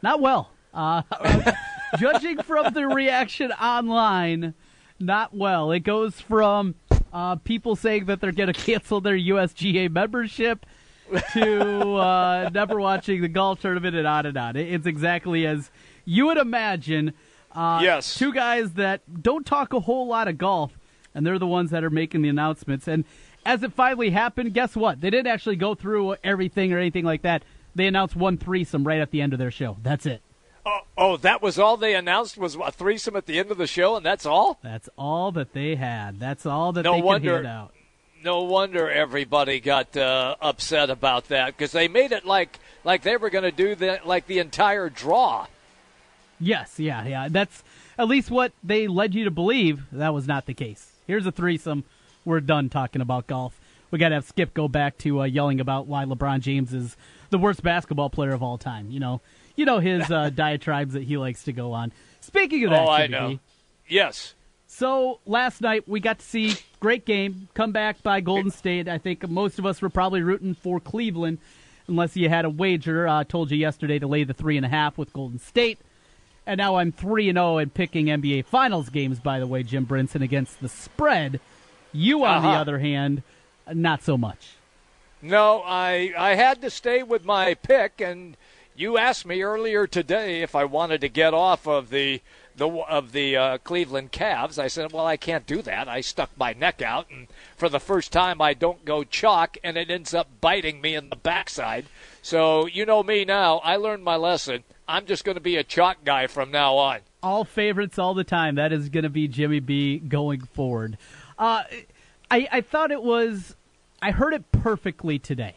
Not well. Uh, judging from the reaction online, not well. It goes from uh, people saying that they're going to cancel their USGA membership to uh, never watching the golf tournament and on and on. It's exactly as you would imagine. Uh, yes. Two guys that don't talk a whole lot of golf, and they're the ones that are making the announcements. And as it finally happened, guess what? They didn't actually go through everything or anything like that. They announced one threesome right at the end of their show. That's it. Oh, oh, that was all they announced was a threesome at the end of the show, and that's all. That's all that they had. That's all that no they wonder, could out. No wonder everybody got uh, upset about that because they made it like like they were going to do the like the entire draw. Yes, yeah, yeah. That's at least what they led you to believe. That was not the case. Here's a threesome. We're done talking about golf. We got to have Skip go back to uh, yelling about why LeBron James is the worst basketball player of all time. You know, you know his uh, diatribes that he likes to go on. Speaking of that, oh, I know. Yes. So last night we got to see great game come back by Golden State. I think most of us were probably rooting for Cleveland, unless you had a wager. I uh, told you yesterday to lay the three and a half with Golden State, and now I'm three and zero and picking NBA Finals games. By the way, Jim Brinson against the spread. You, on the Uh-huh. other hand, not so much. No, I I had to stay with my pick, and you asked me earlier today if I wanted to get off of the the of the uh, Cleveland Cavs. I said, well, I can't do that. I stuck my neck out, and for the first time, I don't go chalk, and it ends up biting me in the backside. So you know me now. I learned my lesson. I'm just going to be a chalk guy from now on. all favorites all the time. That is going to be Jimmy B going forward. Uh, I, I thought it was, I heard it perfectly today.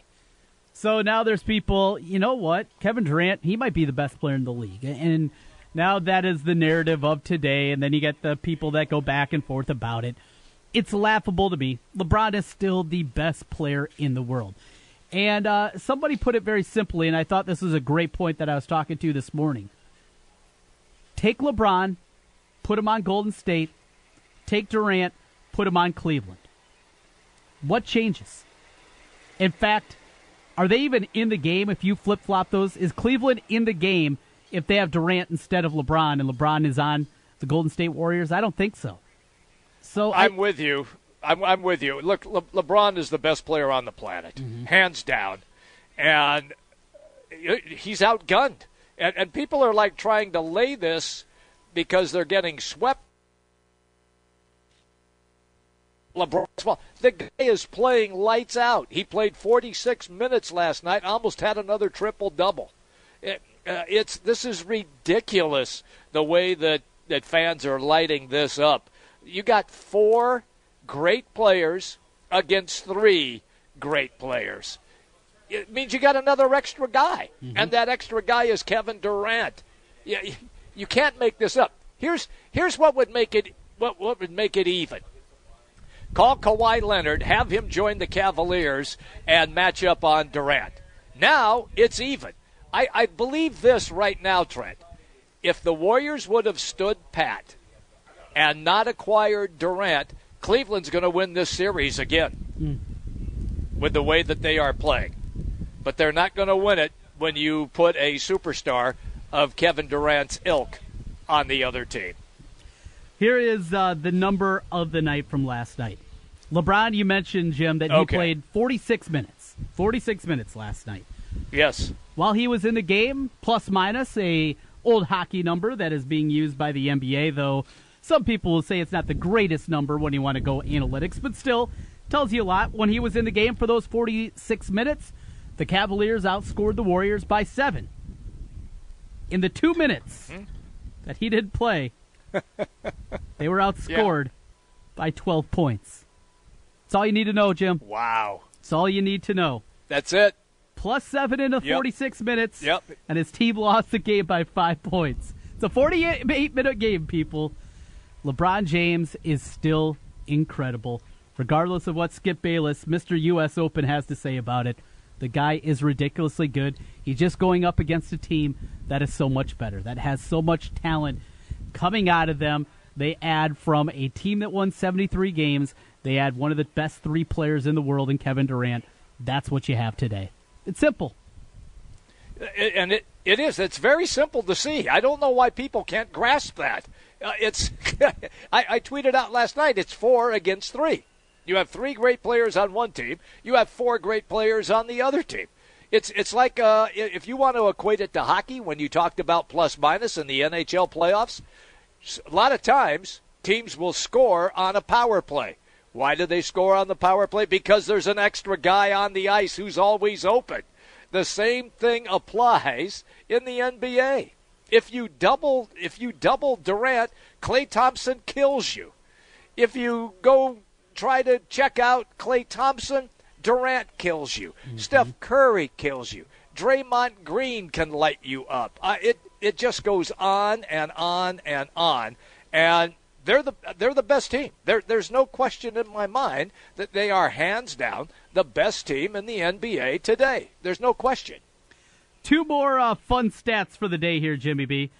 So now there's people, you know what? Kevin Durant, he might be the best player in the league. And now that is the narrative of today. And then you get the people that go back and forth about it. It's laughable to me. LeBron is still the best player in the world. And uh, somebody put it very simply, and I thought this was a great point that I was talking to this morning take LeBron, put him on Golden State, take Durant, put him on Cleveland. What changes? In fact, are they even in the game if you flip flop those? Is Cleveland in the game if they have Durant instead of LeBron and LeBron is on the Golden State Warriors? I don't think so. So I, I'm with you. I'm, I'm with you. Look, Le- LeBron is the best player on the planet, mm-hmm. hands down, and uh, he's outgunned. And, and people are like trying to lay this because they're getting swept. LeBron, well, the guy is playing lights out. He played 46 minutes last night, almost had another triple double. It, uh, it's this is ridiculous the way that that fans are lighting this up. You got four great players against three great players. It means you got another extra guy, and that extra guy is Kevin Durant. You, you can't make this up. Here's here's what would make it what what would make it even. Call Kawhi Leonard, have him join the Cavaliers, and match up on Durant. Now it's even. I, I believe this right now, Trent. If the Warriors would have stood pat and not acquired Durant, Cleveland's going to win this series again with the way that they are playing. But they're not going to win it when you put a superstar of Kevin Durant's ilk on the other team. Here is uh, the number of the night from last night. LeBron, you mentioned, Jim, that he Okay. played 46 minutes. 46 minutes last night. Yes. While he was in the game, plus minus a old hockey number that is being used by the NBA, though some people will say it's not the greatest number when you want to go analytics, but still tells you a lot. When he was in the game for those 46 minutes, the Cavaliers outscored the Warriors by seven. In the two minutes mm-hmm. that he did play, they were outscored by 12 points. That's all you need to know, Jim. Wow. That's all you need to know. That's it. Plus seven in the Yep. 46 minutes. Yep. And his team lost the game by five points. It's a 48 minute game, people. LeBron James is still incredible. Regardless of what Skip Bayless, Mr. U.S. Open, has to say about it, the guy is ridiculously good. He's just going up against a team that is so much better, that has so much talent coming out of them. They add from a team that won 73 games, they add one of the best three players in the world in Kevin Durant. That's what you have today. It's simple. And it, it is. It's very simple to see. I don't know why people can't grasp that. Uh, it's. I, I tweeted out last night. It's four against three. You have three great players on one team. You have four great players on the other team. It's it's like uh, if you want to equate it to hockey when you talked about plus minus in the NHL playoffs. A lot of times teams will score on a power play. Why do they score on the power play? Because there's an extra guy on the ice who's always open. The same thing applies in the NBA. If you double if you double Durant, Klay Thompson kills you. If you go try to check out Klay Thompson, Durant kills you. Mm-hmm. Steph Curry kills you. Draymond Green can light you up. Uh, it it just goes on and on and on, and they're the they're the best team. There, there's no question in my mind that they are hands down the best team in the NBA today. There's no question. Two more uh, fun stats for the day here, Jimmy B.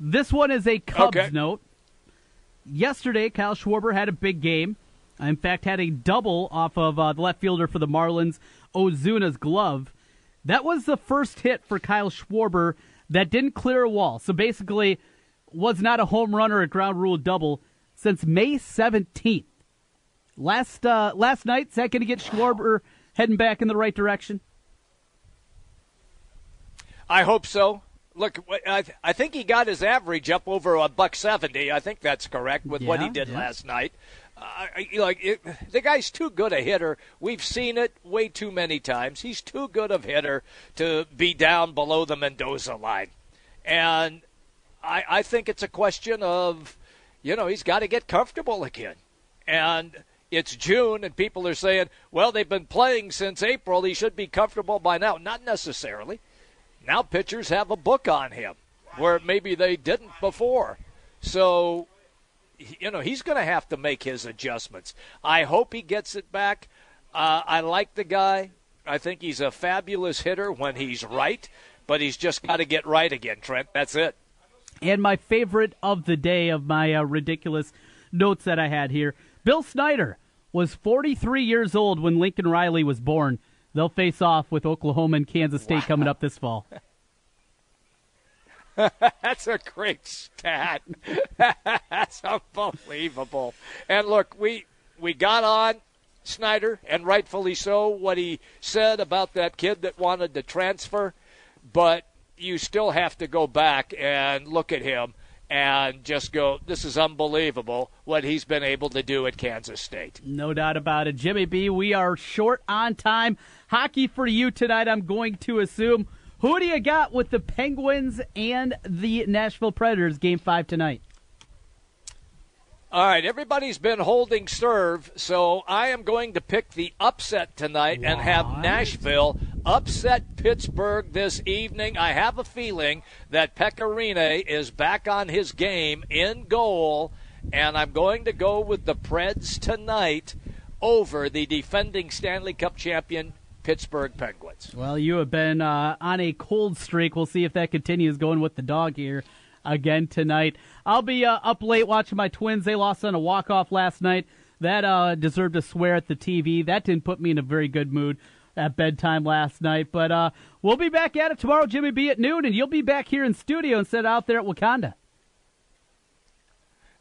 This one is a Cubs okay. note. Yesterday, Kyle Schwarber had a big game. In fact, had a double off of uh, the left fielder for the Marlins, Ozuna's glove. That was the first hit for Kyle Schwarber that didn't clear a wall. So basically, was not a home run or a ground rule double since May 17th. Last uh, last night, is that going to get Schwarber heading back in the right direction? I hope so. Look, I, th- I think he got his average up over a buck seventy. I think that's correct with yeah, what he did yeah. last night. Uh, like it, the guy's too good a hitter. We've seen it way too many times. He's too good of hitter to be down below the Mendoza line, and I, I think it's a question of, you know, he's got to get comfortable again, and it's June, and people are saying, well, they've been playing since April. He should be comfortable by now. Not necessarily. Now pitchers have a book on him, where maybe they didn't before. So you know, he's going to have to make his adjustments. I hope he gets it back. Uh, I like the guy. I think he's a fabulous hitter when he's right, but he's just got to get right again, Trent. That's it. And my favorite of the day of my uh, ridiculous notes that I had here Bill Snyder was 43 years old when Lincoln Riley was born. They'll face off with Oklahoma and Kansas State wow. coming up this fall. That's a great stat. That's unbelievable. And look, we we got on Snyder, and rightfully so, what he said about that kid that wanted to transfer, but you still have to go back and look at him and just go, this is unbelievable what he's been able to do at Kansas State. No doubt about it. Jimmy B, we are short on time. Hockey for you tonight, I'm going to assume. Who do you got with the Penguins and the Nashville Predators game five tonight? All right, everybody's been holding serve, so I am going to pick the upset tonight what? and have Nashville upset Pittsburgh this evening. I have a feeling that Pekka Rinne is back on his game in goal, and I'm going to go with the Preds tonight over the defending Stanley Cup champion Pittsburgh Penguins. Well, you have been uh, on a cold streak. We'll see if that continues going with the dog here again tonight. I'll be uh, up late watching my Twins. They lost on a walk off last night. That uh, deserved a swear at the TV. That didn't put me in a very good mood at bedtime last night. But uh, we'll be back at it tomorrow, Jimmy B at noon, and you'll be back here in studio instead of out there at Wakanda.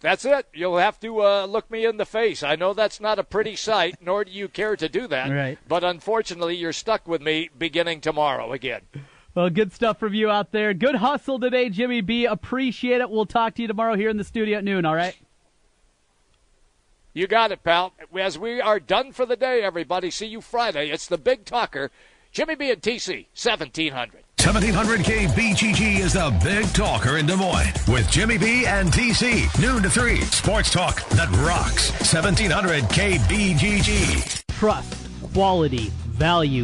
That's it. You'll have to uh, look me in the face. I know that's not a pretty sight, nor do you care to do that. Right. But unfortunately, you're stuck with me beginning tomorrow again. Well, good stuff from you out there. Good hustle today, Jimmy B. Appreciate it. We'll talk to you tomorrow here in the studio at noon, all right? You got it, pal. As we are done for the day, everybody, see you Friday. It's the Big Talker, Jimmy B and TC, 1700. 1700 KBGG is the big talker in Des Moines with Jimmy B and TC. Noon to 3. Sports talk that rocks. 1700 KBGG. Trust, quality, value.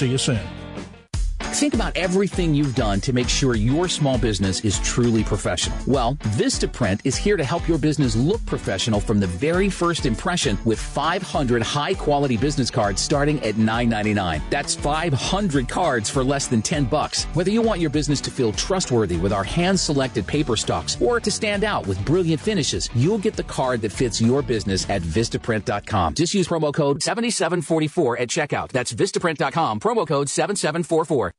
See you soon. Think about everything you've done to make sure your small business is truly professional. Well, Vistaprint is here to help your business look professional from the very first impression with 500 high quality business cards starting at $9.99. That's 500 cards for less than 10 bucks. Whether you want your business to feel trustworthy with our hand selected paper stocks or to stand out with brilliant finishes, you'll get the card that fits your business at Vistaprint.com. Just use promo code 7744 at checkout. That's Vistaprint.com, promo code 7744.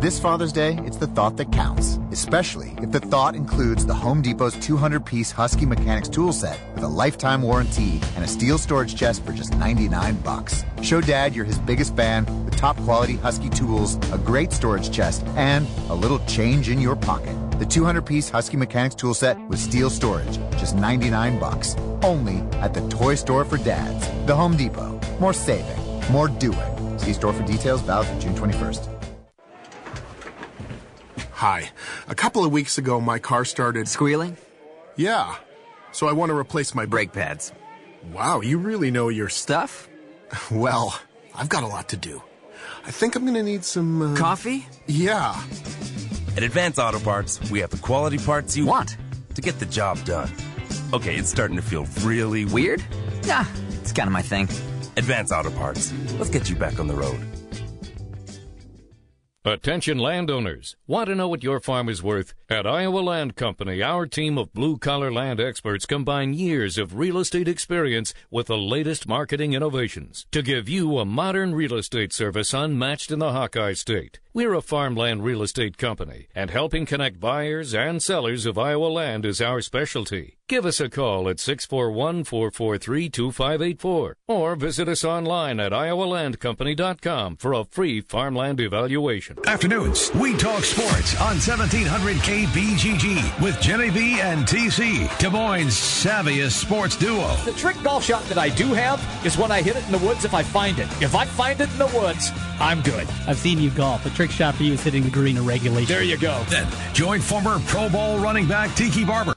This Father's Day, it's the thought that counts, especially if the thought includes the Home Depot's 200 piece Husky Mechanics tool set with a lifetime warranty and a steel storage chest for just 99 bucks. Show Dad you're his biggest fan with top quality Husky tools, a great storage chest, and a little change in your pocket. The 200 piece Husky Mechanics tool set with steel storage, just 99 bucks. Only at the toy store for dads. The Home Depot. More saving, more doing. See store for details, valid June 21st. Hi. A couple of weeks ago, my car started squealing. Yeah. So I want to replace my brake pads. Wow, you really know your stuff. Well, I've got a lot to do. I think I'm going to need some uh... coffee. Yeah. At Advance Auto Parts, we have the quality parts you want to get the job done. Okay, it's starting to feel really weird. Yeah, it's kind of my thing. Advance Auto Parts. Let's get you back on the road. Attention landowners. Want to know what your farm is worth? At Iowa Land Company, our team of blue collar land experts combine years of real estate experience with the latest marketing innovations to give you a modern real estate service unmatched in the Hawkeye State. We're a farmland real estate company, and helping connect buyers and sellers of Iowa land is our specialty. Give us a call at 641 443 2584 or visit us online at iowalandcompany.com for a free farmland evaluation. Afternoons, we talk sports on 1700 KBGG with Jimmy B and TC, Des Moines' savviest sports duo. The trick golf shot that I do have is when I hit it in the woods if I find it. If I find it in the woods, I'm good. I've seen you golf. The trick shot for you is hitting the green in regulation. There you go. Then join former Pro Bowl running back Tiki Barber